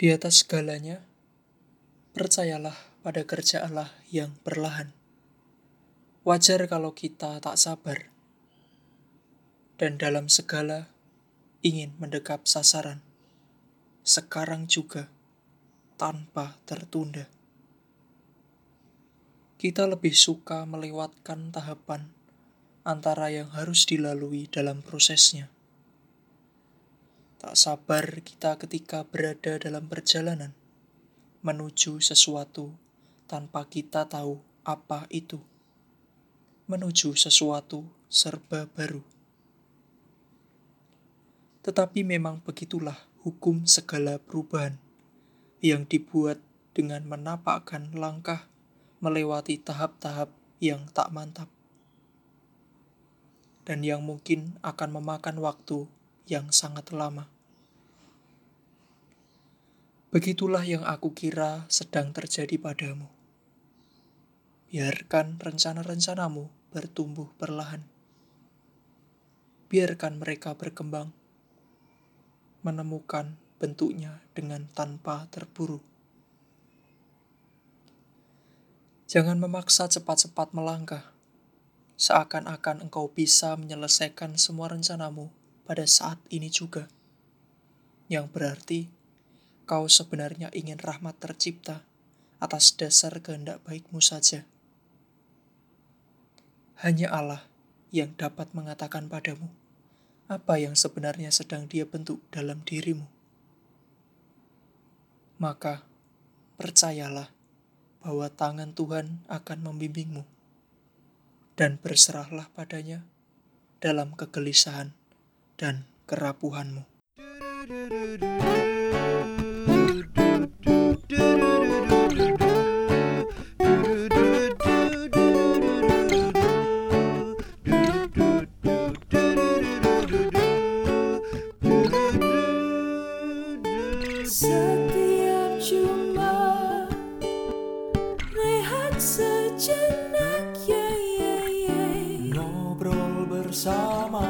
Di atas segalanya, percayalah pada kerja Allah yang perlahan. Wajar kalau kita tak sabar, dan dalam segala ingin mendekap sasaran, sekarang juga tanpa tertunda. Kita lebih suka melewatkan tahapan antara yang harus dilalui dalam prosesnya Tak sabar kita ketika berada dalam perjalanan menuju sesuatu tanpa kita tahu apa itu. Menuju sesuatu serba baru. Tetapi memang begitulah hukum segala perubahan yang dibuat dengan menapakkan langkah melewati tahap-tahap yang tak mantap dan yang mungkin akan memakan waktu yang sangat lama. Begitulah yang aku kira sedang terjadi padamu. Biarkan rencana-rencanamu bertumbuh perlahan. Biarkan mereka berkembang, menemukan bentuknya dengan tanpa terburu. Jangan memaksa cepat-cepat melangkah, seakan-akan engkau bisa menyelesaikan semua rencanamu pada saat ini juga. Yang berarti kau sebenarnya ingin rahmat tercipta atas dasar kehendak baikmu saja. Hanya Allah yang dapat mengatakan padamu apa yang sebenarnya sedang dia bentuk dalam dirimu. Maka, percayalah bahwa tangan Tuhan akan membimbingmu dan berserahlah padanya dalam kegelisahan dan kerapuhanmu. rehat sejenak yeah, yeah, yeah. ngobrol bersama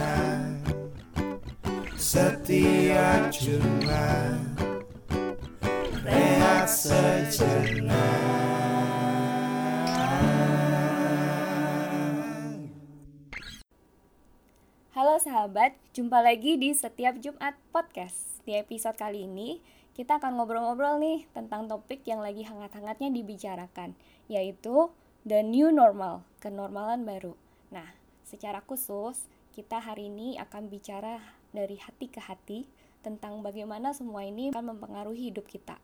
rehat sejenak sahabat, jumpa lagi di setiap Jumat Podcast. Di episode kali ini, kita akan ngobrol-ngobrol nih tentang topik yang lagi hangat-hangatnya dibicarakan, yaitu the new normal, kenormalan baru. Nah, secara khusus, kita hari ini akan bicara dari hati ke hati tentang bagaimana semua ini akan mempengaruhi hidup kita.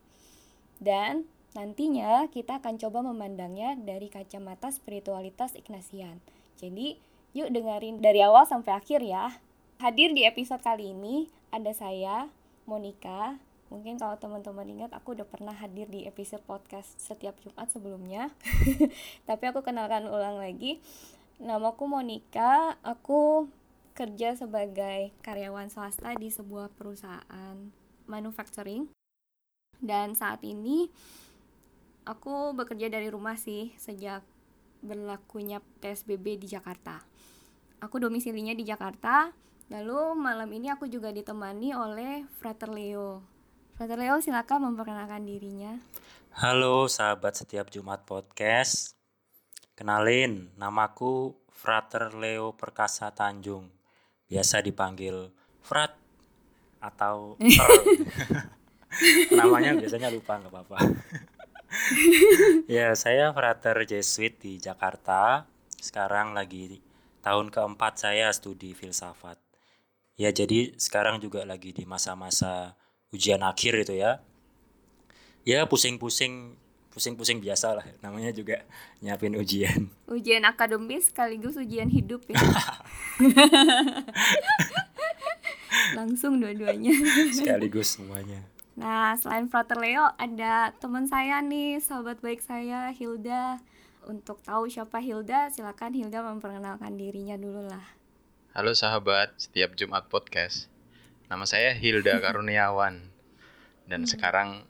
Dan nantinya kita akan coba memandangnya dari kacamata spiritualitas Ignasian. Jadi, Yuk dengerin dari awal sampai akhir ya. Hadir di episode kali ini ada saya, Monica. Mungkin kalau teman-teman ingat aku udah pernah hadir di episode podcast setiap Jumat sebelumnya. Tapi aku kenalkan ulang lagi. Namaku Monica, aku kerja sebagai karyawan swasta di sebuah perusahaan manufacturing. Dan saat ini aku bekerja dari rumah sih sejak berlakunya PSBB di Jakarta. Aku domisilinya di Jakarta. Lalu malam ini aku juga ditemani oleh Frater Leo. Frater Leo silakan memperkenalkan dirinya. Halo sahabat setiap Jumat podcast. Kenalin, namaku Frater Leo Perkasa Tanjung. Biasa dipanggil Frat atau Namanya biasanya lupa nggak apa-apa. ya, saya Frater Jesuit di Jakarta. Sekarang lagi tahun keempat saya studi filsafat. Ya jadi sekarang juga lagi di masa-masa ujian akhir itu ya. Ya pusing-pusing pusing-pusing biasa lah namanya juga nyiapin ujian. Ujian akademis sekaligus ujian hidup ya. Langsung dua-duanya. sekaligus semuanya. Nah, selain Frater Leo, ada teman saya nih, sahabat baik saya, Hilda. Untuk tahu siapa Hilda, silakan Hilda memperkenalkan dirinya dulu lah. Halo sahabat, setiap Jumat podcast. Nama saya Hilda Karuniawan dan sekarang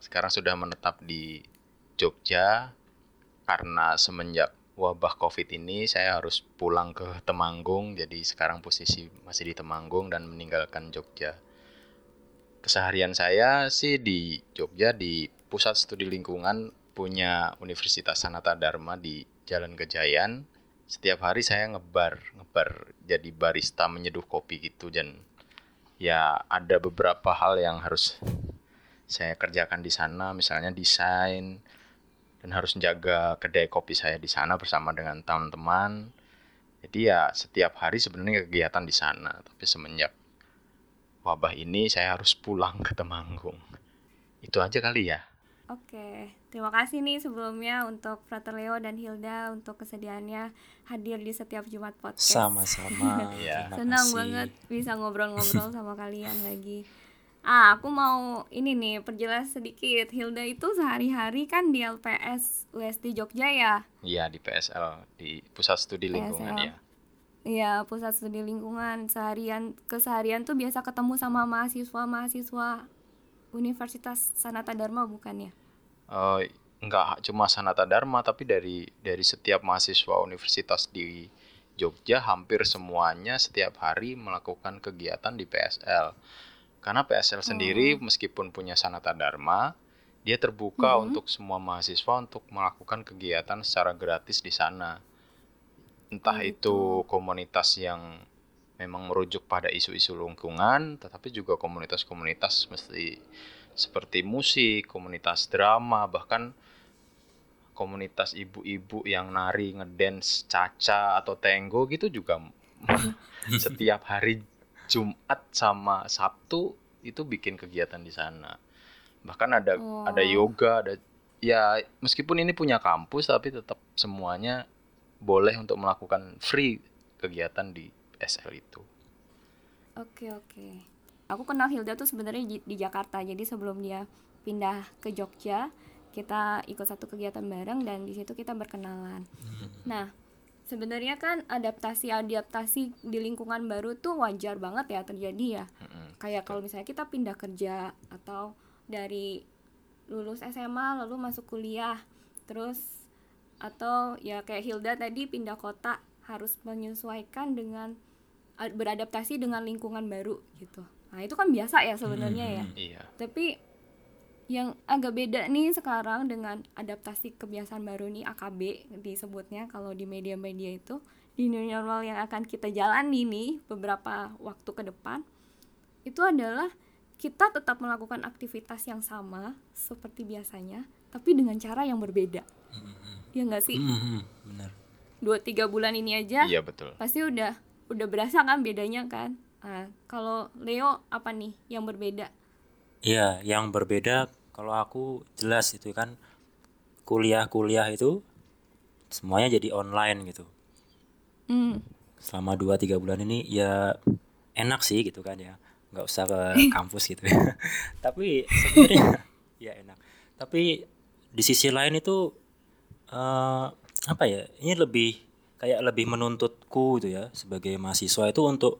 sekarang sudah menetap di Jogja karena semenjak wabah Covid ini saya harus pulang ke Temanggung jadi sekarang posisi masih di Temanggung dan meninggalkan Jogja. Keseharian saya sih di Jogja di Pusat Studi Lingkungan punya Universitas Sanata Dharma di Jalan Kejayan. Setiap hari saya ngebar, ngebar jadi barista menyeduh kopi gitu dan ya ada beberapa hal yang harus saya kerjakan di sana, misalnya desain dan harus menjaga kedai kopi saya di sana bersama dengan teman-teman. Jadi ya setiap hari sebenarnya kegiatan di sana, tapi semenjak wabah ini saya harus pulang ke Temanggung. Itu aja kali ya. Oke, terima kasih nih sebelumnya untuk Frater Leo dan Hilda untuk kesediaannya hadir di setiap Jumat podcast. Sama-sama. Terima Senang kasih. banget bisa ngobrol-ngobrol sama kalian lagi. Ah, aku mau ini nih perjelas sedikit. Hilda itu sehari-hari kan di LPS USD Jogja ya. Iya di PSL di Pusat Studi Lingkungan PSL. ya. Iya, pusat studi lingkungan. Seharian keseharian tuh biasa ketemu sama mahasiswa-mahasiswa Universitas Sanata Dharma bukan ya? Eh, nggak cuma Sanata Dharma tapi dari dari setiap mahasiswa universitas di Jogja hampir semuanya setiap hari melakukan kegiatan di PSL. Karena PSL sendiri meskipun punya Sanata Dharma, dia terbuka untuk semua mahasiswa untuk melakukan kegiatan secara gratis di sana. Entah Oh, itu komunitas yang memang merujuk pada isu-isu lingkungan, tetapi juga komunitas-komunitas mesti seperti musik, komunitas drama, bahkan komunitas ibu-ibu yang nari, ngedance, caca atau tenggo gitu juga setiap hari Jumat sama Sabtu itu bikin kegiatan di sana. Bahkan ada ada Oh. yoga, ada ya meskipun ini punya kampus tapi tetap semuanya boleh untuk melakukan free kegiatan di SL itu. Oke, oke. Aku kenal Hilda tuh sebenarnya di, di Jakarta. Jadi sebelum dia pindah ke Jogja, kita ikut satu kegiatan bareng dan di situ kita berkenalan. Nah, sebenarnya kan adaptasi-adaptasi di lingkungan baru tuh wajar banget ya terjadi ya. Mm-mm. Kayak kalau misalnya kita pindah kerja atau dari lulus SMA lalu masuk kuliah, terus atau ya kayak Hilda tadi pindah kota harus menyesuaikan dengan beradaptasi dengan lingkungan baru gitu. Nah, itu kan biasa ya sebenarnya ya. Iya. Tapi yang agak beda nih sekarang dengan adaptasi kebiasaan baru nih AKB disebutnya kalau di media-media itu. Di new normal yang akan kita jalani nih beberapa waktu ke depan itu adalah kita tetap melakukan aktivitas yang sama seperti biasanya tapi dengan cara yang berbeda. Ya nggak sih? Mhm, benar. dua tiga bulan ini aja Iya betul. pasti udah udah berasa kan bedanya kan? Nah, kalau Leo apa nih yang berbeda? Iya, yang berbeda kalau aku jelas itu kan kuliah-kuliah itu semuanya jadi online gitu. hmm. Selama 2-3 bulan ini ya enak sih gitu kan ya. nggak usah ke kampus gitu ya. Tapi sebenarnya ya enak. Tapi di sisi lain itu eh apa ya? Ini lebih kayak lebih menuntutku gitu ya sebagai mahasiswa itu untuk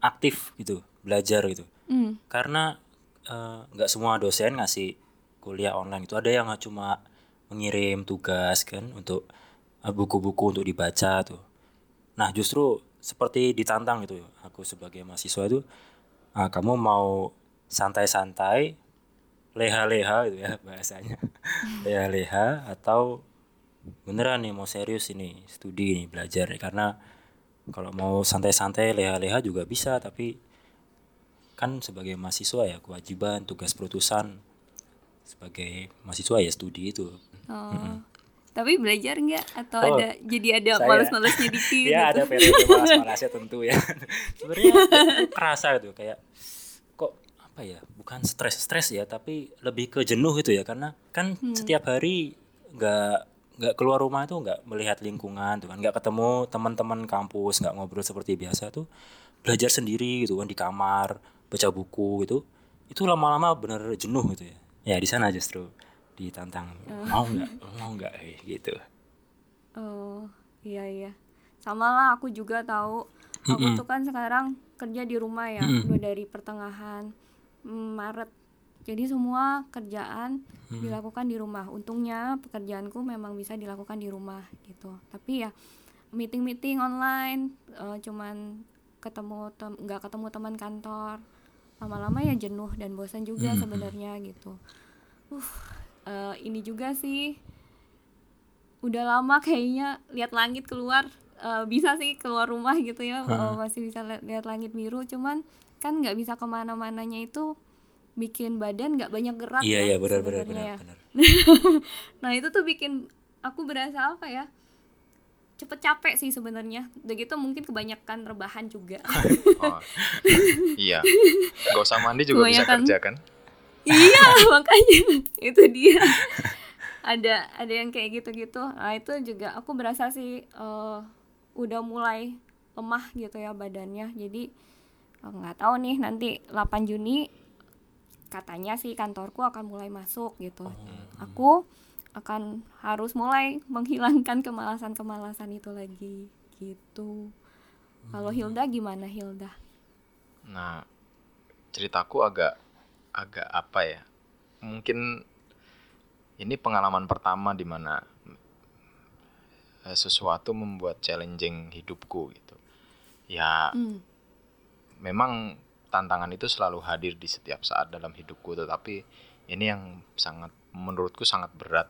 aktif gitu, belajar gitu. Hmm. Karena eh, nggak semua dosen ngasih kuliah online itu ada yang cuma mengirim tugas kan untuk eh, buku-buku untuk dibaca tuh. Nah justru seperti ditantang gitu aku sebagai mahasiswa itu ah, kamu mau santai-santai leha-leha gitu ya bahasanya. Leha-leha atau beneran nih mau serius ini studi nih belajar nih. Karena kalau mau santai-santai leha-leha juga bisa tapi kan sebagai mahasiswa ya kewajiban tugas perutusan sebagai mahasiswa ya studi itu. Oh. Tapi belajar nggak? Atau Oh, ada jadi ada saya- males-malesnya dikit ya gitu? ada periode malas-malasnya tentu ya. Sebenarnya itu kerasa gitu kayak kok apa ya bukan stres stres ya tapi lebih ke jenuh itu ya. Karena kan setiap hari nggak nggak keluar rumah itu nggak melihat lingkungan tuh kan. Nggak ketemu teman-teman kampus nggak ngobrol seperti biasa tuh belajar sendiri gitu kan di kamar baca buku gitu. Itu lama-lama bener jenuh gitu ya ya di sana justru ditantang mau nggak mau nggak Eh, gitu Oh, iya iya. Sama lah aku juga tahu. Aku tuh kan sekarang kerja di rumah ya, udah dari pertengahan mm, Maret. Jadi semua kerjaan dilakukan di rumah. Untungnya pekerjaanku memang bisa dilakukan di rumah gitu. Tapi ya meeting-meeting online eh, cuman ketemu tem- nggak ketemu teman kantor. Lama-lama ya jenuh dan bosan juga sebenarnya gitu. Uh, ini juga sih. Udah lama kayaknya lihat langit keluar eh, bisa sih keluar rumah gitu ya eh, masih bisa li- lihat langit biru. Cuman kan nggak bisa ke mana-mananya itu bikin badan nggak banyak gerak iya ya iya benar benar benar ya. benar. Nah itu tuh bikin aku berasa apa ya cepet capek sih sebenarnya. Udah gitu mungkin kebanyakan rebahan juga. Oh, iya. Gak usah mandi juga bisa Kebanyakan- kerja kan? iya makanya. Itu dia. Ada ada yang kayak gitu-gitu. Nah itu juga aku berasa sih eh, udah mulai lemah gitu ya badannya. Jadi eh, nggak tahu nih nanti 8 Juni katanya sih kantorku akan mulai masuk gitu. Aku akan harus mulai menghilangkan kemalasan-kemalasan itu lagi gitu kalau Hilda gimana Hilda Nah, ceritaku agak agak apa ya? Mungkin ini pengalaman pertama di mana eh, sesuatu membuat challenging hidupku gitu. Ya, Hmm. memang tantangan itu selalu hadir di setiap saat dalam hidupku, tetapi ini yang sangat menurutku sangat berat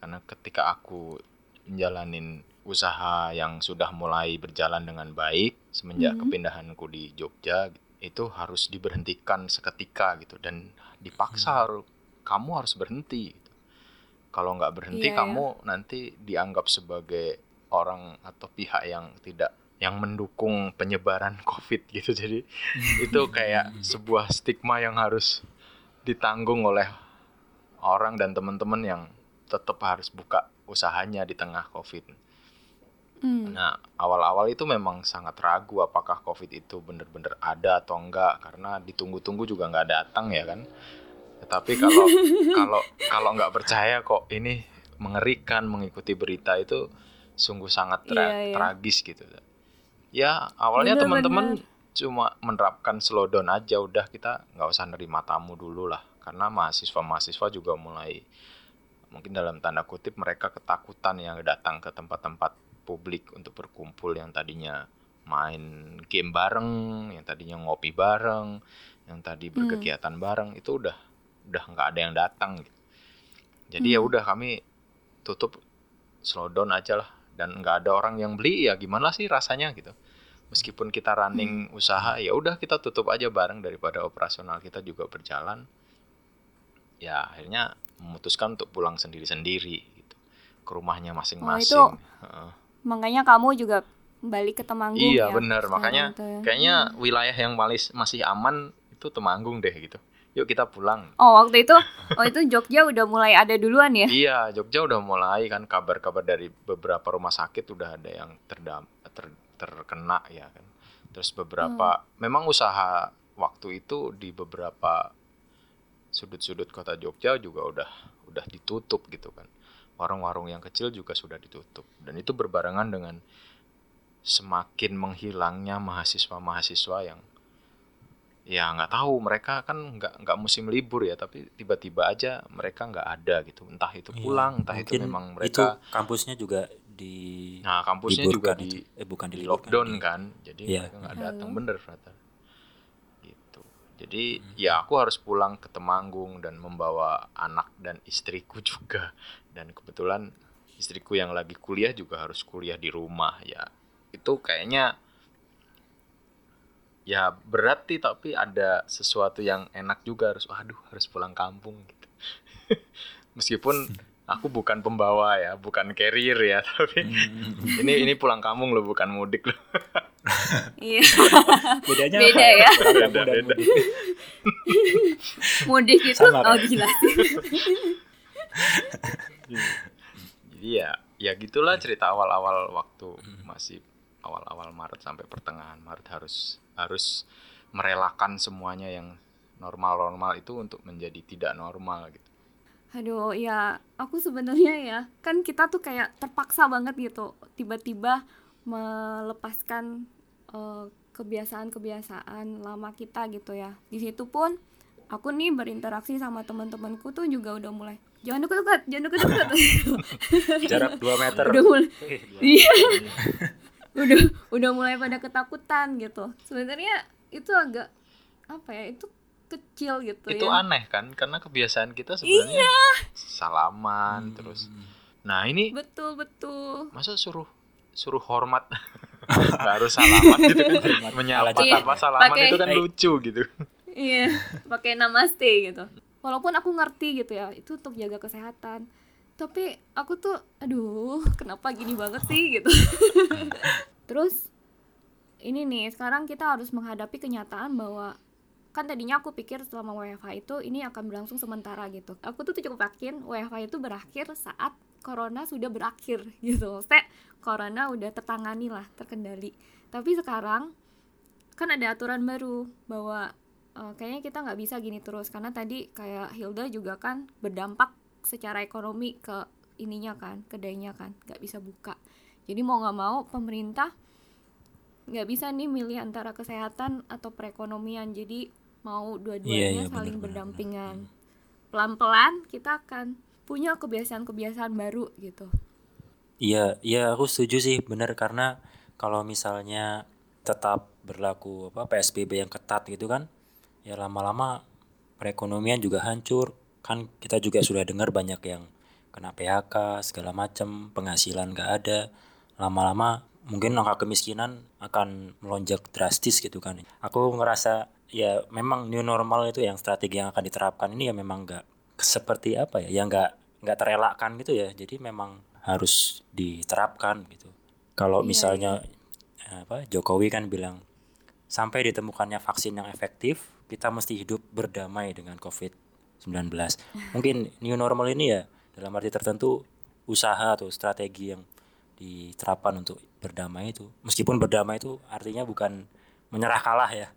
karena ketika aku menjalanin usaha yang sudah mulai berjalan dengan baik semenjak kepindahanku di Jogja itu harus diberhentikan seketika gitu dan dipaksa harus kamu harus berhenti gitu. kalau nggak berhenti Iya, ya. kamu nanti dianggap sebagai orang atau pihak yang tidak yang mendukung penyebaran COVID gitu jadi itu kayak sebuah stigma yang harus ditanggung oleh orang dan teman-teman yang tetap harus buka usahanya di tengah COVID. Hmm. Nah, awal-awal itu memang sangat ragu apakah COVID itu benar-benar ada atau enggak karena ditunggu-tunggu juga nggak datang ya kan. Tetapi kalau kalau kalau nggak percaya kok ini mengerikan mengikuti berita itu sungguh sangat tra- Iya, iya. tragis gitu. Ya awalnya teman-teman cuma menerapkan slowdown aja udah kita nggak usah nerima tamu dulu lah karena mahasiswa-mahasiswa juga mulai mungkin dalam tanda kutip mereka ketakutan yang datang ke tempat-tempat publik untuk berkumpul yang tadinya main game bareng, yang tadinya ngopi bareng, yang tadi berkegiatan bareng itu udah udah nggak ada yang datang gitu. Jadi ya udah kami tutup slowdown aja lah dan nggak ada orang yang beli ya gimana sih rasanya gitu. Meskipun kita running usaha ya udah kita tutup aja bareng daripada operasional kita juga berjalan. Ya akhirnya memutuskan untuk pulang sendiri-sendiri gitu ke rumahnya masing-masing. itu Heeh. makanya kamu juga balik ke Temanggung Iya ya benar makanya tuh ya. kayaknya wilayah yang malis- masih aman itu Temanggung deh gitu. Yuk kita pulang. oh waktu itu oh itu Jogja udah mulai ada duluan ya Iya Jogja udah mulai kan kabar-kabar dari beberapa rumah sakit udah ada yang terdam ter- terkena ya kan. Terus beberapa memang usaha waktu itu di beberapa sudut-sudut kota Jogja juga udah udah ditutup gitu kan. Warung-warung yang kecil juga sudah ditutup dan itu berbarengan dengan semakin menghilangnya mahasiswa-mahasiswa yang ya nggak tahu mereka kan nggak nggak musim libur ya tapi tiba-tiba aja mereka nggak ada gitu entah itu Iya, pulang entah itu memang itu mereka kampusnya juga di nah kampusnya juga di, itu. eh bukan di lockdown kan jadi Iya. mereka nggak datang bener ternyata jadi Hmm. ya aku harus pulang ke Temanggung dan membawa anak dan istriku juga dan kebetulan istriku yang lagi kuliah juga harus kuliah di rumah ya itu kayaknya ya berat sih tapi ada sesuatu yang enak juga harus waduh harus pulang kampung gitu meskipun aku bukan pembawa ya bukan carrier ya tapi Hmm. ini ini pulang kampung loh bukan mudik loh iya bedanya Beda apa ya. Pulang kampung dan Beda-beda. mudik. mudik itu Sama, oh gila sih jadi ya ya gitulah cerita awal-awal waktu masih awal-awal Maret sampai pertengahan Maret harus harus merelakan semuanya yang normal-normal itu untuk menjadi tidak normal gitu. Aduh, ya aku sebenarnya ya kan kita tuh kayak terpaksa banget gitu tiba-tiba melepaskan kebiasaan-kebiasaan lama kita gitu ya. Di situ pun aku nih berinteraksi sama teman-temanku tuh juga udah mulai jangan deket-deket, jangan deket-deket. Jarak 2 meter. udah mulai Eh, dua Iya. meter. udah udah mulai pada ketakutan gitu. Sebenarnya itu agak apa ya? Itu kecil gitu itu ya. aneh kan karena kebiasaan kita sebenarnya salaman terus. Nah, ini Betul, betul. masa suruh suruh hormat Nggak harus salaman gitu kan menyapa Iya, tanpa salaman pakai- itu kan Hey. lucu gitu Iya, pakai namaste gitu. Walaupun aku ngerti gitu ya, itu untuk jaga kesehatan. Tapi aku tuh, aduh, kenapa gini banget sih gitu. Terus ini nih, sekarang kita harus menghadapi kenyataan bahwa kan tadinya aku pikir selama WFH itu ini akan berlangsung sementara gitu. Aku tuh cukup yakin WFH itu berakhir saat corona sudah berakhir gitu. Maksudnya corona udah tertangani lah, terkendali. Tapi sekarang kan ada aturan baru bahwa eh, kayaknya kita nggak bisa gini terus. Karena tadi kayak Hilda juga kan berdampak secara ekonomi ke ininya kan kedainya kan nggak bisa buka. Jadi mau nggak mau pemerintah nggak bisa nih milih antara kesehatan atau perekonomian. Jadi mau Iya, dua-duanya iya, saling benar, benar, berdampingan. Pelan-pelan kita akan punya kebiasaan-kebiasaan baru gitu Iya, iya aku setuju sih, bener karena kalau misalnya tetap berlaku apa PSBB yang ketat gitu kan, ya lama-lama perekonomian juga hancur. Kan kita juga sudah dengar banyak yang kena PHK segala macam, penghasilan gak ada. Lama-lama mungkin angka kemiskinan akan melonjak drastis gitu kan. Aku ngerasa ya memang new normal itu yang strategi yang akan diterapkan ini ya memang nggak seperti apa ya, yang nggak nggak terelakkan gitu ya. Jadi memang harus diterapkan gitu. Kalau Iya, misalnya eh, apa Jokowi kan bilang sampai ditemukannya vaksin yang efektif, kita mesti hidup berdamai dengan COVID-19. Mungkin new normal ini ya dalam arti tertentu usaha atau strategi yang diterapkan untuk berdamai itu. Meskipun berdamai itu artinya bukan menyerah kalah ya.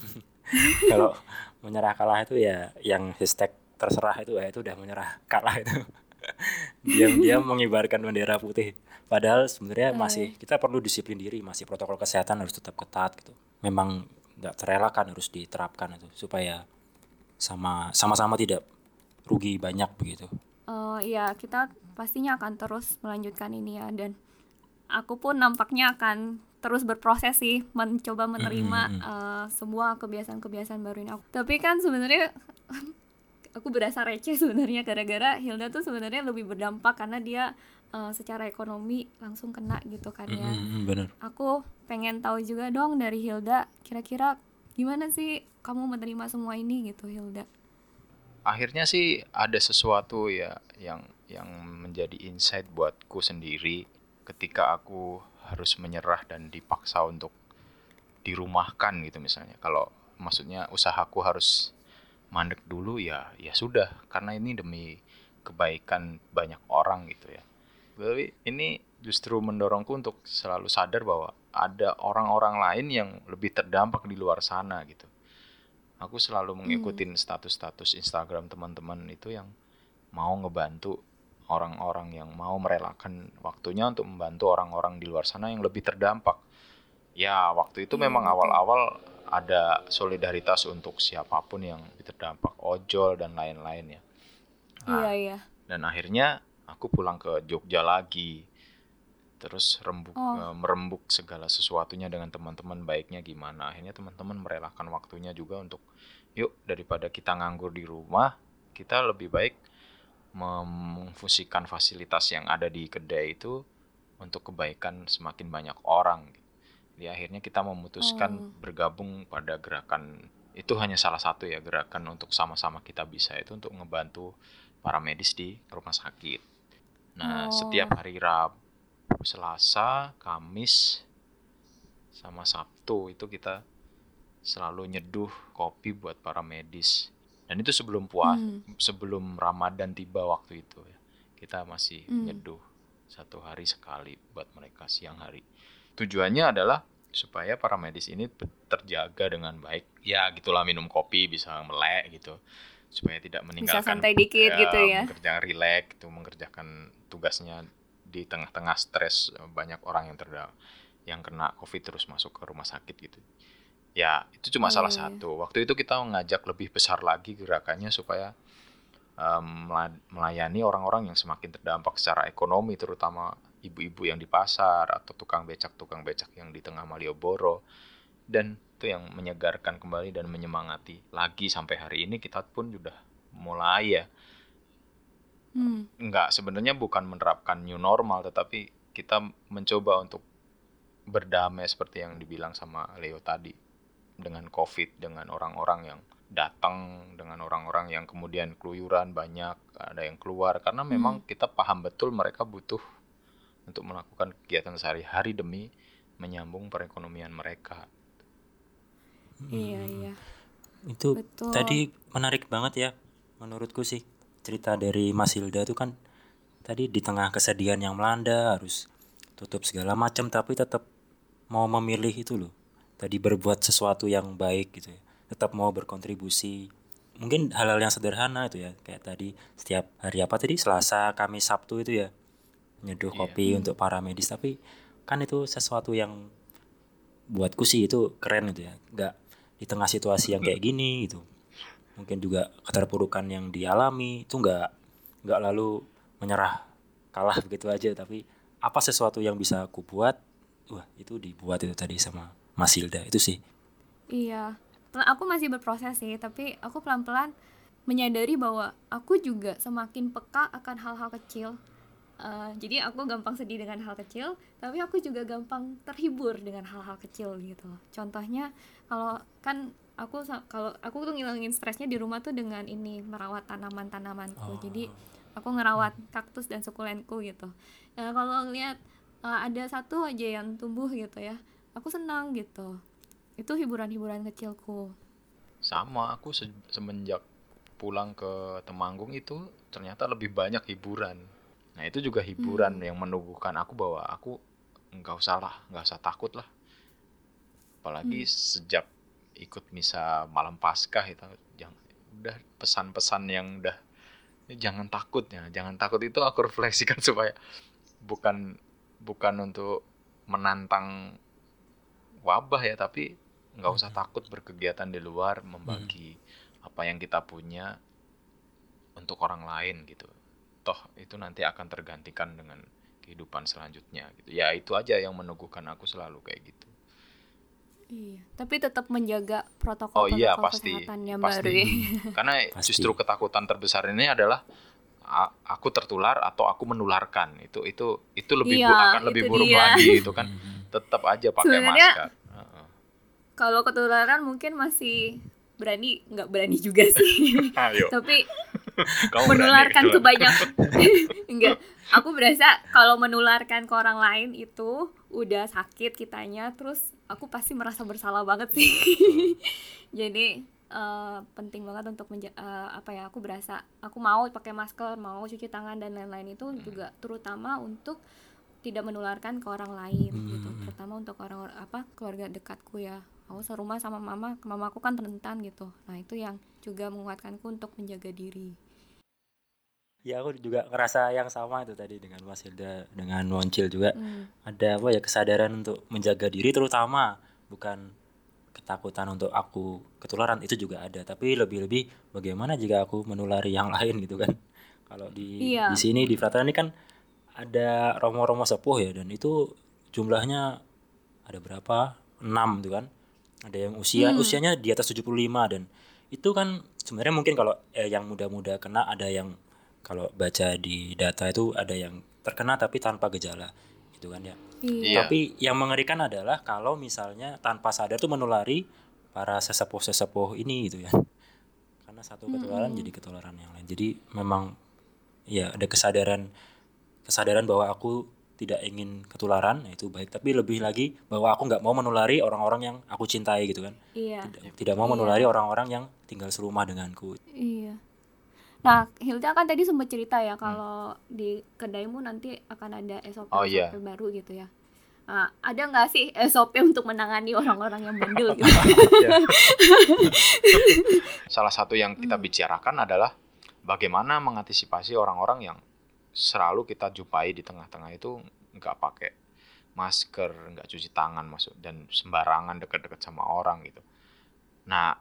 Kalau menyerah kalah itu ya yang hashtag terserah itu ya itu udah menyerah kalah itu. Diam-diam mengibarkan bendera putih. Padahal sebenarnya masih kita perlu disiplin diri, masih protokol kesehatan harus tetap ketat gitu. Memang tidak terelakkan harus diterapkan itu supaya sama sama-sama tidak rugi banyak begitu. Eh, ya kita pastinya akan terus melanjutkan ini ya dan aku pun nampaknya akan terus berproses sih mencoba menerima eh, semua kebiasaan-kebiasaan baru ini aku tapi kan sebenarnya aku berasa receh sebenarnya gara-gara Hilda tuh sebenarnya lebih berdampak karena dia eh, secara ekonomi langsung kena gitu kan ya. Mm, bener. aku pengen tahu juga dong dari Hilda kira-kira gimana sih kamu menerima semua ini gitu Hilda? Akhirnya sih ada sesuatu ya yang yang menjadi insight buatku sendiri ketika aku harus menyerah dan dipaksa untuk dirumahkan gitu misalnya. Kalau maksudnya usahaku harus mandek dulu ya ya sudah. Karena ini demi kebaikan banyak orang gitu ya. Tapi ini justru mendorongku untuk selalu sadar bahwa ada orang-orang lain yang lebih terdampak di luar sana gitu. Aku selalu mengikuti status-status Instagram teman-teman itu yang mau ngebantu orang-orang yang mau merelakan waktunya untuk membantu orang-orang di luar sana yang lebih terdampak. Ya, waktu itu Iya, memang awal-awal ada solidaritas untuk siapa pun yang terdampak, ojol dan lain-lain ya. iya iya Dan akhirnya aku pulang ke Jogja lagi. Terus rembuk Oh. eh, merembuk segala sesuatunya dengan teman-teman baiknya gimana. Akhirnya teman-teman merelakan waktunya juga untuk yuk daripada kita nganggur di rumah, kita lebih baik memfungsikan fasilitas yang ada di kedai itu untuk kebaikan semakin banyak orang. Jadi akhirnya kita memutuskan Oh. bergabung pada gerakan itu hanya salah satu ya gerakan untuk sama-sama kita bisa itu untuk ngebantu para medis di rumah sakit. Nah, Oh. setiap hari Rabu, Selasa, Kamis, sama Sabtu itu kita selalu nyeduh kopi buat para medis. Dan itu sebelum puas, Hmm. sebelum Ramadan tiba waktu itu ya. Kita masih Hmm. nyeduh satu hari sekali buat mereka siang hari. Tujuannya adalah supaya para medis ini terjaga dengan baik ya gitulah minum kopi bisa melek gitu supaya tidak meninggalkan santai dikit gitu ya. mengerjakan rileks itu mengerjakan tugasnya di tengah-tengah stres eh, banyak orang yang terda yang kena covid terus masuk ke rumah sakit gitu ya itu cuma Iya, salah iya. satu waktu itu kita mengajak lebih besar lagi gerakannya supaya mela- melayani orang-orang yang semakin terdampak secara ekonomi terutama ibu-ibu yang di pasar atau tukang becak tukang becak yang di tengah Malioboro. Dan itu yang menyegarkan kembali dan menyemangati lagi sampai hari ini kita pun sudah mulai ya. Hmm. nggak sebenarnya bukan menerapkan new normal tetapi kita mencoba untuk berdamai seperti yang dibilang sama Leo tadi dengan COVID dengan orang-orang yang datang dengan orang-orang yang kemudian keluyuran banyak ada yang keluar. Karena memang kita paham betul mereka butuh untuk melakukan kegiatan sehari-hari demi menyambung perekonomian mereka Iya, iya. Itu Betul. tadi menarik banget ya menurutku sih cerita dari Mas Hilda itu kan tadi di tengah kesedihan yang melanda harus tutup segala macam tapi tetap mau memilih itu loh. Tadi berbuat sesuatu yang baik gitu ya. Tetap mau berkontribusi. Mungkin hal-hal yang sederhana itu ya kayak tadi setiap hari apa tadi Selasa, Kamis, Sabtu itu ya nyeduh Iya. kopi untuk para medis. Tapi kan itu sesuatu yang buatku sih itu keren gitu ya. Nggak di tengah situasi yang kayak gini gitu. Mungkin juga keterpurukan yang dialami itu nggak nggak lalu menyerah kalah begitu aja. Tapi apa sesuatu yang bisa aku buat wah itu dibuat itu tadi sama Mas Hilda. Itu sih. Iya, Pel- aku masih berproses sih, tapi aku pelan-pelan menyadari bahwa aku juga semakin peka akan hal-hal kecil. Eh, jadi aku gampang sedih dengan hal kecil, tapi aku juga gampang terhibur dengan hal-hal kecil gitu. Contohnya kalau kan aku kalau aku tuh ngilangin stresnya di rumah tuh dengan ini merawat tanaman-tanamanku. Jadi aku ngerawat kaktus dan sukulenku gitu. Nah, kalau lihat eh, ada satu aja yang tumbuh gitu ya, aku senang gitu itu hiburan-hiburan kecilku sama aku se- semenjak pulang ke Temanggung itu ternyata lebih banyak hiburan nah itu juga hiburan yang menubuhkan aku bahwa aku nggak usah lah nggak usah takut lah. Apalagi sejak ikut misa malam paskah itu jangan udah pesan-pesan yang udah "Eh, jangan takut ya jangan takut itu aku refleksikan supaya bukan bukan untuk menantang wabah ya tapi nggak usah takut berkegiatan di luar membagi apa yang kita punya untuk orang lain gitu toh itu nanti akan tergantikan dengan kehidupan selanjutnya gitu ya itu aja yang meneguhkan aku selalu kayak gitu iya tapi tetap menjaga oh protokol iya protokol pasti pasti baru ya. karena Pasti. justru ketakutan terbesar ini adalah a- aku tertular atau aku menularkan itu itu itu lebih bu- Iya, akan lebih buruk dia. lagi itu kan tetap aja pakai Sebenarnya- masker Heeh. kalau ketularan mungkin masih berani nggak berani juga sih tapi kamu menularkan ke banyak. Enggak. Aku berasa kalau menularkan ke orang lain itu udah sakit kitanya terus aku pasti merasa bersalah banget sih. Jadi eh, penting banget untuk menja- eh, apa ya aku berasa aku mau pakai masker mau cuci tangan dan lain-lain itu juga terutama untuk tidak menularkan ke orang lain gitu. Terutama untuk orang apa keluarga dekatku ya. Aku serumah sama mama mamaku kan rentan gitu. Nah itu yang juga menguatkanku untuk menjaga diri ya aku juga ngerasa yang sama itu tadi dengan Mas Hilda dengan Moncil juga. Hmm. ada apa ya kesadaran untuk menjaga diri terutama bukan ketakutan untuk aku ketularan itu juga ada. Tapi lebih-lebih bagaimana jika aku menulari yang lain gitu kan. Kalau di Iya. di sini di Fraterna ini kan ada romo-romo sepuh ya dan itu jumlahnya ada berapa? Enam tuh kan. Ada yang usia usianya di atas 75 dan itu kan sebenarnya mungkin kalau eh, yang muda-muda kena ada yang kalau baca di data itu ada yang terkena tapi tanpa gejala gitu kan ya Iya. tapi yang mengerikan adalah kalau misalnya tanpa sadar tuh menulari para sesepuh-sesepuh ini gitu ya. Karena satu ketularan jadi ketularan yang lain. Jadi memang ya ada kesadaran kesadaran bahwa aku tidak ingin ketularan nah itu baik tapi lebih lagi bahwa aku nggak mau menulari orang-orang yang aku cintai gitu kan Iya. tidak, tidak mau menulari orang-orang yang tinggal serumah denganku Iya. Nah, Hilda kan tadi sempat cerita ya kalau di kedaimu nanti akan ada SOP Oh, iya. baru gitu ya. Nah, ada nggak sih SOP untuk menangani orang-orang yang bandel gitu? Ya. Salah satu yang kita bicarakan adalah bagaimana mengantisipasi orang-orang yang selalu kita jumpai di tengah-tengah itu nggak pakai masker, nggak cuci tangan masuk dan sembarangan dekat-dekat sama orang gitu. Nah,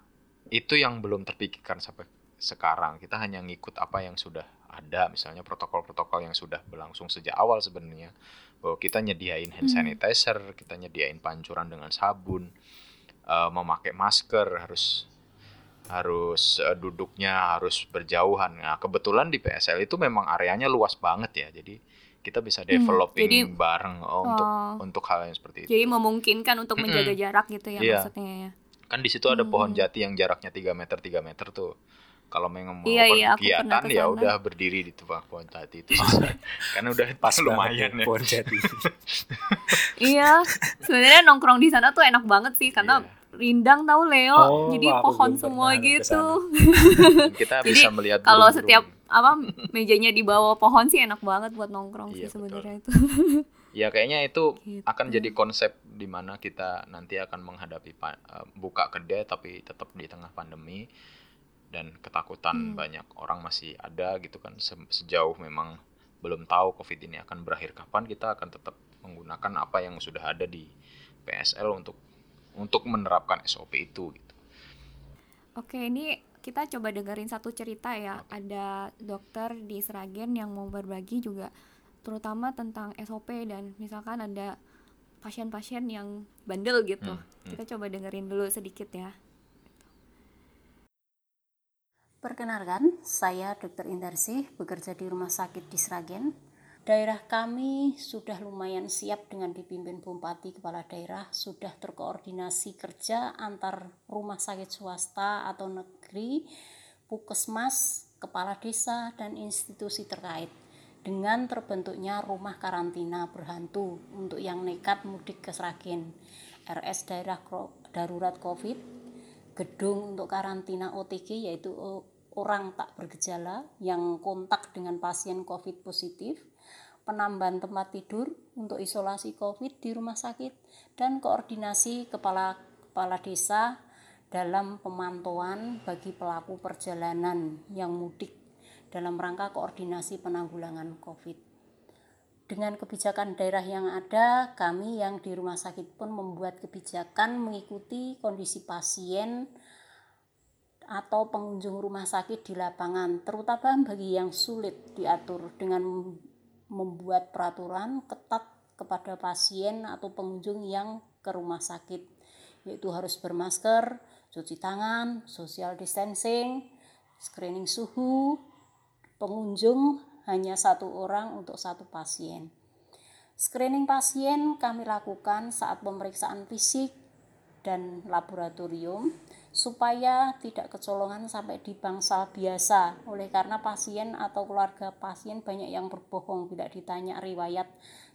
itu yang belum terpikirkan sampai sekarang. Kita hanya ngikut apa yang sudah ada, misalnya protokol-protokol yang sudah berlangsung sejak awal sebenarnya. Bahwa kita nyediain hand sanitizer, kita nyediain pancuran dengan sabun, eh, memakai masker harus harus eh, duduknya harus berjauhan. Nah, kebetulan di PSL itu memang areanya luas banget ya. Jadi kita bisa developing jadi- bareng oh, untuk Oh. untuk hal yang seperti itu. Jadi memungkinkan untuk menjaga jarak gitu ya Iya. maksudnya ya. Kan di situ ada Hmm. pohon jati yang jaraknya 3 meter 3 meter tuh. Kalau memang mau Iya, iya, kegiatan ke ya udah berdiri di tumpang pohon jati itu selesai. Karena udah Pas lumayan ya. pohon jati. iya, sebenarnya nongkrong di sana tuh enak banget sih karena Iya. rindang tahu Leo, Oh, jadi wah, pohon semua gitu. Kita Jadi, bisa melihat Kalau setiap apa mejanya di bawah pohon sih enak banget buat nongkrong Iya, sih sebenarnya itu. Ya kayaknya itu Gitu. akan jadi konsep di mana kita nanti akan menghadapi eh, buka kedai tapi tetap di tengah pandemi dan ketakutan Hmm. banyak orang masih ada gitu kan Se- sejauh memang belum tahu covid ini akan berakhir kapan kita akan tetap menggunakan apa yang sudah ada di PSL untuk untuk menerapkan SOP itu gitu. Oke, ini kita coba dengerin satu cerita ya. Ada dokter di Seragen yang mau berbagi juga terutama tentang SOP dan misalkan ada pasien-pasien yang bandel gitu. Hmm, hmm. Kita coba dengerin dulu sedikit ya. Perkenalkan, saya Dr. Indarsih, bekerja di Rumah Sakit di Sragen. Daerah kami sudah lumayan siap dengan dipimpin Bupati Kepala Daerah, sudah terkoordinasi kerja antar rumah sakit swasta atau negeri, puskesmas, kepala desa, dan institusi terkait dengan terbentuknya rumah karantina berhantu untuk yang nekat mudik ke Sragen, RS daerah darurat COVID, gedung untuk karantina OTG yaitu orang tak bergejala yang kontak dengan pasien COVID positif, penambahan tempat tidur untuk isolasi COVID di rumah sakit, dan koordinasi kepala kepala desa dalam pemantauan bagi pelaku perjalanan yang mudik dalam rangka koordinasi penanggulangan COVID. Dengan kebijakan daerah yang ada, kami yang di rumah sakit pun membuat kebijakan mengikuti kondisi pasien atau pengunjung rumah sakit di lapangan, terutama bagi yang sulit diatur dengan mem- membuat peraturan ketat kepada pasien atau pengunjung yang ke rumah sakit, yaitu harus bermasker, cuci tangan, social distancing, screening suhu, pengunjung hanya satu orang untuk satu pasien. Screening pasien kami lakukan saat pemeriksaan fisik dan laboratorium supaya tidak kecolongan sampai di bangsal biasa. Oleh karena pasien atau keluarga pasien banyak yang berbohong tidak ditanya riwayat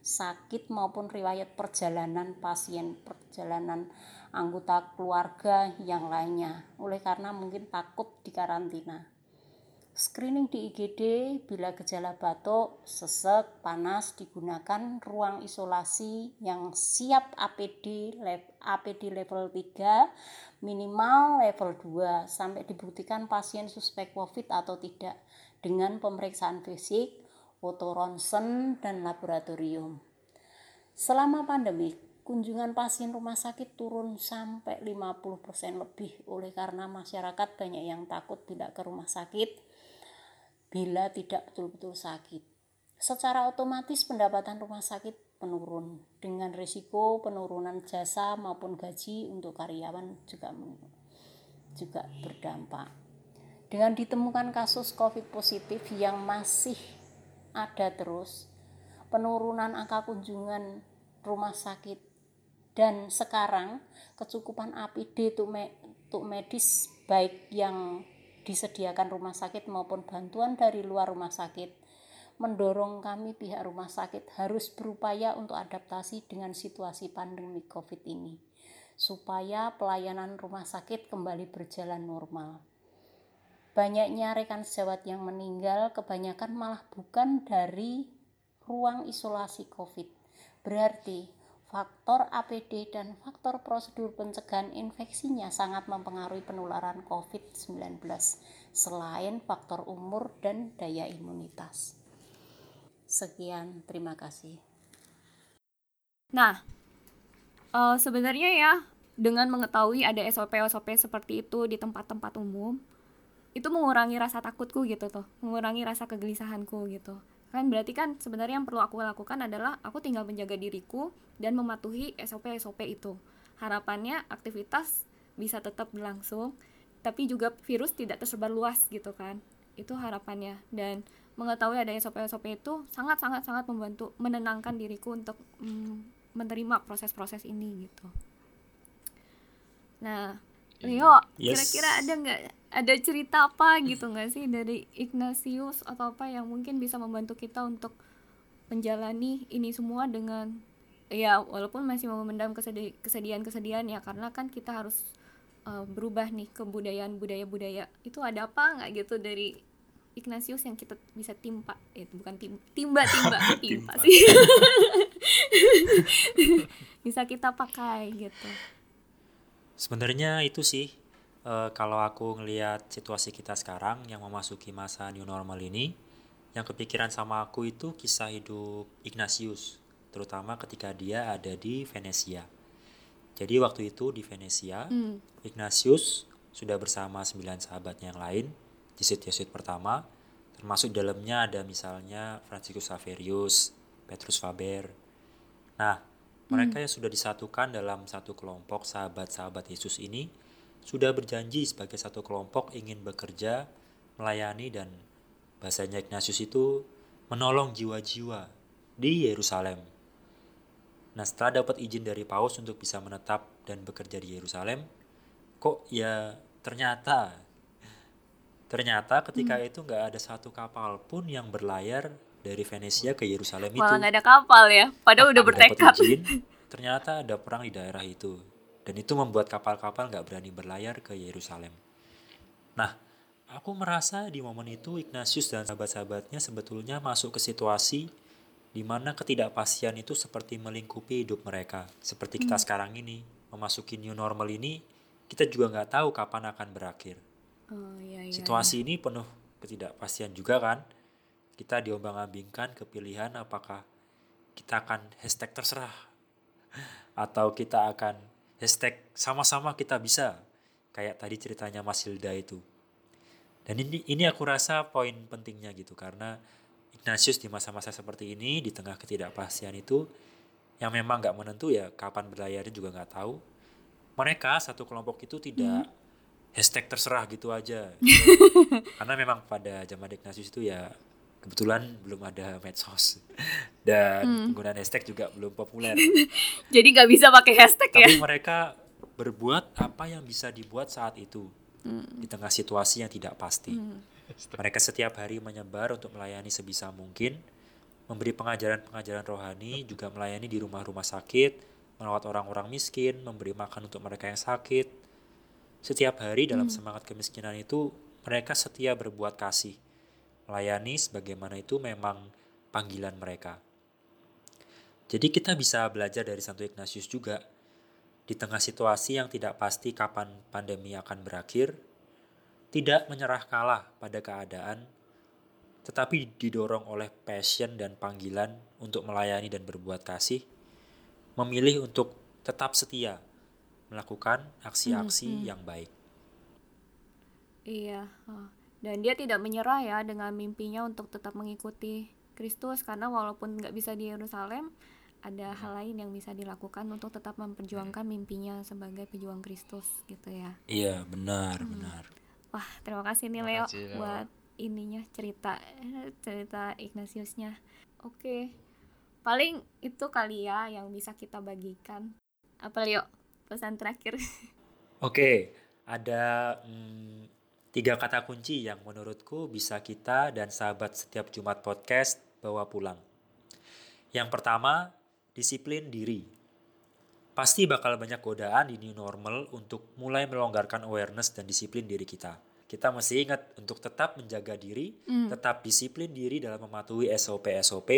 sakit maupun riwayat perjalanan pasien perjalanan anggota keluarga yang lainnya. Oleh karena mungkin takut dikarantina Screening di IGD bila gejala batuk, sesek, panas digunakan ruang isolasi yang siap APD APD level 3 minimal level 2 sampai dibuktikan pasien suspek COVID atau tidak dengan pemeriksaan fisik, foto ronsen dan laboratorium. Selama pandemi, kunjungan pasien rumah sakit turun sampai 50% lebih oleh karena masyarakat banyak yang takut tidak ke rumah sakit bila tidak betul-betul sakit. Secara otomatis pendapatan rumah sakit menurun dengan risiko penurunan jasa maupun gaji untuk karyawan juga juga berdampak. Dengan ditemukan kasus COVID positif yang masih ada terus, penurunan angka kunjungan rumah sakit dan sekarang kecukupan APD untuk medis baik yang disediakan rumah sakit maupun bantuan dari luar rumah sakit mendorong kami pihak rumah sakit harus berupaya untuk adaptasi dengan situasi pandemi COVID ini supaya pelayanan rumah sakit kembali berjalan normal. Banyaknya rekan sejawat yang meninggal kebanyakan malah bukan dari ruang isolasi COVID. Berarti faktor APD dan faktor prosedur pencegahan infeksinya sangat mempengaruhi penularan COVID-19 selain faktor umur dan daya imunitas. Sekian, terima kasih. Nah, eh, sebenarnya ya dengan mengetahui ada SOP-SOP seperti itu di tempat-tempat umum, itu mengurangi rasa takutku gitu tuh, mengurangi rasa kegelisahanku gitu. Kan berarti kan sebenarnya yang perlu aku lakukan adalah aku tinggal menjaga diriku dan mematuhi SOP-SOP itu. Harapannya aktivitas bisa tetap berlangsung, tapi juga virus tidak tersebar luas gitu kan. Itu harapannya dan mengetahui ada SOP-SOP itu sangat sangat sangat membantu menenangkan diriku untuk mm, menerima proses-proses ini gitu. Nah, Leo, Yes. kira-kira ada nggak ada cerita apa gitu nggak sih dari Ignatius atau apa yang mungkin bisa membantu kita untuk menjalani ini semua dengan ya walaupun masih memendam kesedi- kesedihan-kesedihan ya karena kan kita harus uh, berubah nih ke budayaan budaya-budaya. Itu ada apa nggak gitu dari Ignatius yang kita bisa timpa? Eh bukan tim timba timba. Timpa Timpa. sih. Bisa kita pakai gitu Sebenarnya itu sih eh, kalau aku ngelihat situasi kita sekarang yang memasuki masa new normal ini, yang kepikiran sama aku itu kisah hidup Ignatius, terutama ketika dia ada di Venesia. Jadi waktu itu di Venesia, Hmm. Ignatius sudah bersama sembilan sahabatnya yang lain, Jesuit-Jesuit pertama, termasuk dalamnya ada misalnya Franciscus Saverius, Petrus Faber. Nah, mereka yang sudah disatukan dalam satu kelompok sahabat-sahabat Yesus ini sudah berjanji sebagai satu kelompok ingin bekerja, melayani dan bahasanya Ignatius itu menolong jiwa-jiwa di Yerusalem. Nah, setelah dapat izin dari Paus untuk bisa menetap dan bekerja di Yerusalem, kok ya ternyata ternyata ketika itu nggak ada satu kapal pun yang berlayar dari Venesia ke Yerusalem itu. malah nggak ada kapal ya padahal udah bertekad izin, ternyata ada perang di daerah itu. Dan itu membuat kapal-kapal nggak berani berlayar ke Yerusalem. Nah, aku merasa di momen itu Ignatius dan sahabat-sahabatnya sebetulnya masuk ke situasi di mana ketidakpastian itu seperti melingkupi hidup mereka. Seperti kita sekarang ini, memasuki new normal ini, kita juga nggak tahu kapan akan berakhir. oh iya iya Situasi ini penuh ketidakpastian juga kan. Kita diombang-ambingkan ke pilihan apakah kita akan hashtag terserah atau kita akan hashtag sama-sama kita bisa kayak tadi ceritanya Mas Hilda itu. Dan ini ini aku rasa poin pentingnya gitu karena Ignatius di masa-masa seperti ini di tengah ketidakpastian itu yang memang nggak menentu ya kapan berlayarnya juga nggak tahu. Mereka satu kelompok itu tidak hashtag terserah gitu aja. Karena memang pada zaman Ignatius itu ya kebetulan belum ada medsos. Dan penggunaan hashtag juga belum populer. jadi nggak bisa pakai hashtag ya? Tapi mereka berbuat apa yang bisa dibuat saat itu. Di tengah situasi yang tidak pasti. Mereka setiap hari menyebar untuk melayani sebisa mungkin, memberi pengajaran-pengajaran rohani, juga melayani di rumah-rumah sakit, merawat orang-orang miskin, memberi makan untuk mereka yang sakit. Setiap hari dalam semangat kemiskinan itu, mereka setia berbuat kasih, melayani sebagaimana itu memang panggilan mereka. Jadi kita bisa belajar dari Santo Ignatius juga di tengah situasi yang tidak pasti kapan pandemi akan berakhir, tidak menyerah kalah pada keadaan, tetapi didorong oleh passion dan panggilan untuk melayani dan berbuat kasih, memilih untuk tetap setia melakukan aksi-aksi yang baik. Iya, oh. Dan dia tidak menyerah ya dengan mimpinya untuk tetap mengikuti Kristus karena walaupun nggak bisa di Yerusalem, ada hal lain yang bisa dilakukan untuk tetap memperjuangkan mimpinya sebagai pejuang Kristus gitu ya. Iya, benar, benar. Wah, terima kasih nih Leo kasih, buat ininya cerita cerita Ignatiusnya. Oke. Paling itu kali ya yang bisa kita bagikan. Apa Leo? Pesan terakhir. Oke, ada mm, tiga kata kunci yang menurutku bisa kita dan sahabat setiap Jumat podcast bawa pulang. Yang pertama, disiplin diri. Pasti bakal banyak godaan di new normal untuk mulai melonggarkan awareness dan disiplin diri kita. Kita mesti ingat untuk tetap menjaga diri, tetap disiplin diri dalam mematuhi SOP-SOP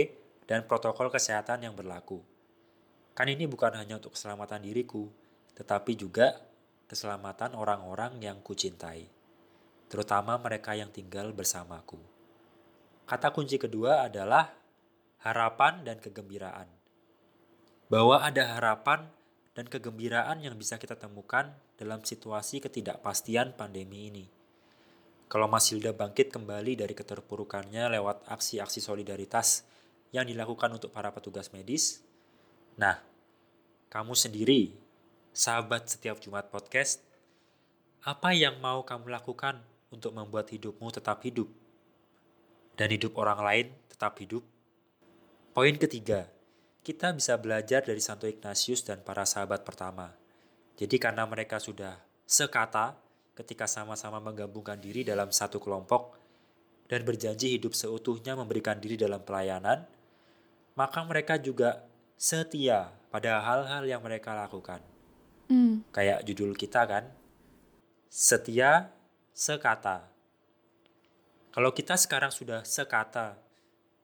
dan protokol kesehatan yang berlaku. Kan ini bukan hanya untuk keselamatan diriku, tetapi juga keselamatan orang-orang yang kucintai, terutama mereka yang tinggal bersamaku. Kata kunci kedua adalah harapan dan kegembiraan. Bahwa ada harapan dan kegembiraan yang bisa kita temukan dalam situasi ketidakpastian pandemi ini. Kalau Mas Hilda bangkit kembali dari keterpurukannya lewat aksi-aksi solidaritas yang dilakukan untuk para petugas medis, nah, kamu sendiri, sahabat setiap Jumat Podcast, apa yang mau kamu lakukan untuk membuat hidupmu tetap hidup? Dan hidup orang lain tetap hidup? Poin ketiga, kita bisa belajar dari Santo Ignatius dan para sahabat pertama. Jadi karena mereka sudah sekata ketika sama-sama menggabungkan diri dalam satu kelompok dan berjanji hidup seutuhnya memberikan diri dalam pelayanan, maka mereka juga setia pada hal-hal yang mereka lakukan. Hmm. Kayak judul kita kan, setia sekata. Kalau kita sekarang sudah sekata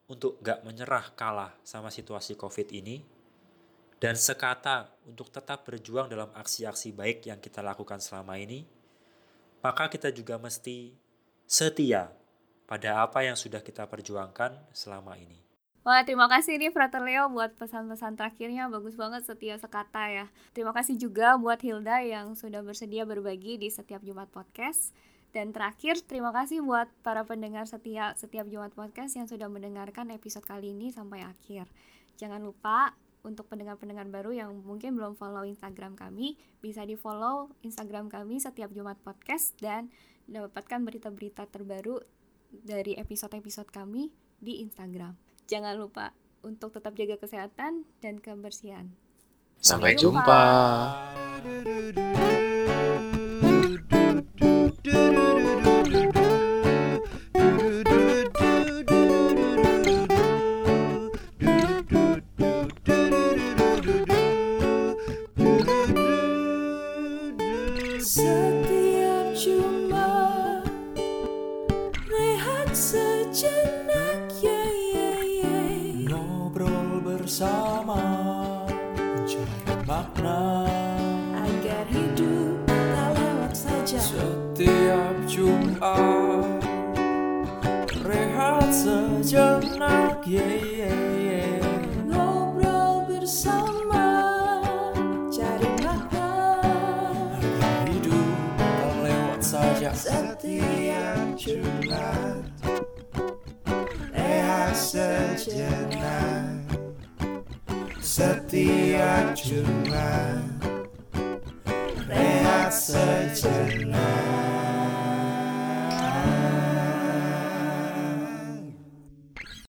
untuk gak menyerah kalah sama situasi COVID ini, dan sekata untuk tetap berjuang dalam aksi-aksi baik yang kita lakukan selama ini, maka kita juga mesti setia pada apa yang sudah kita perjuangkan selama ini. Wah, terima kasih nih Frater Leo buat pesan-pesan terakhirnya. Bagus banget setia sekata ya. Terima kasih juga buat Hilda yang sudah bersedia berbagi di setiap Jumat Podcast. Dan terakhir, terima kasih buat para pendengar setia setiap Jumat Podcast yang sudah mendengarkan episode kali ini sampai akhir. Jangan lupa untuk pendengar-pendengar baru yang mungkin belum follow Instagram kami, bisa di follow Instagram kami setiap Jumat Podcast dan dapatkan berita-berita terbaru dari episode-episode kami di Instagram. Jangan lupa untuk tetap jaga kesehatan dan kebersihan. Sampai jumpa. jumpa. Setiap Jumat Rehat sejenak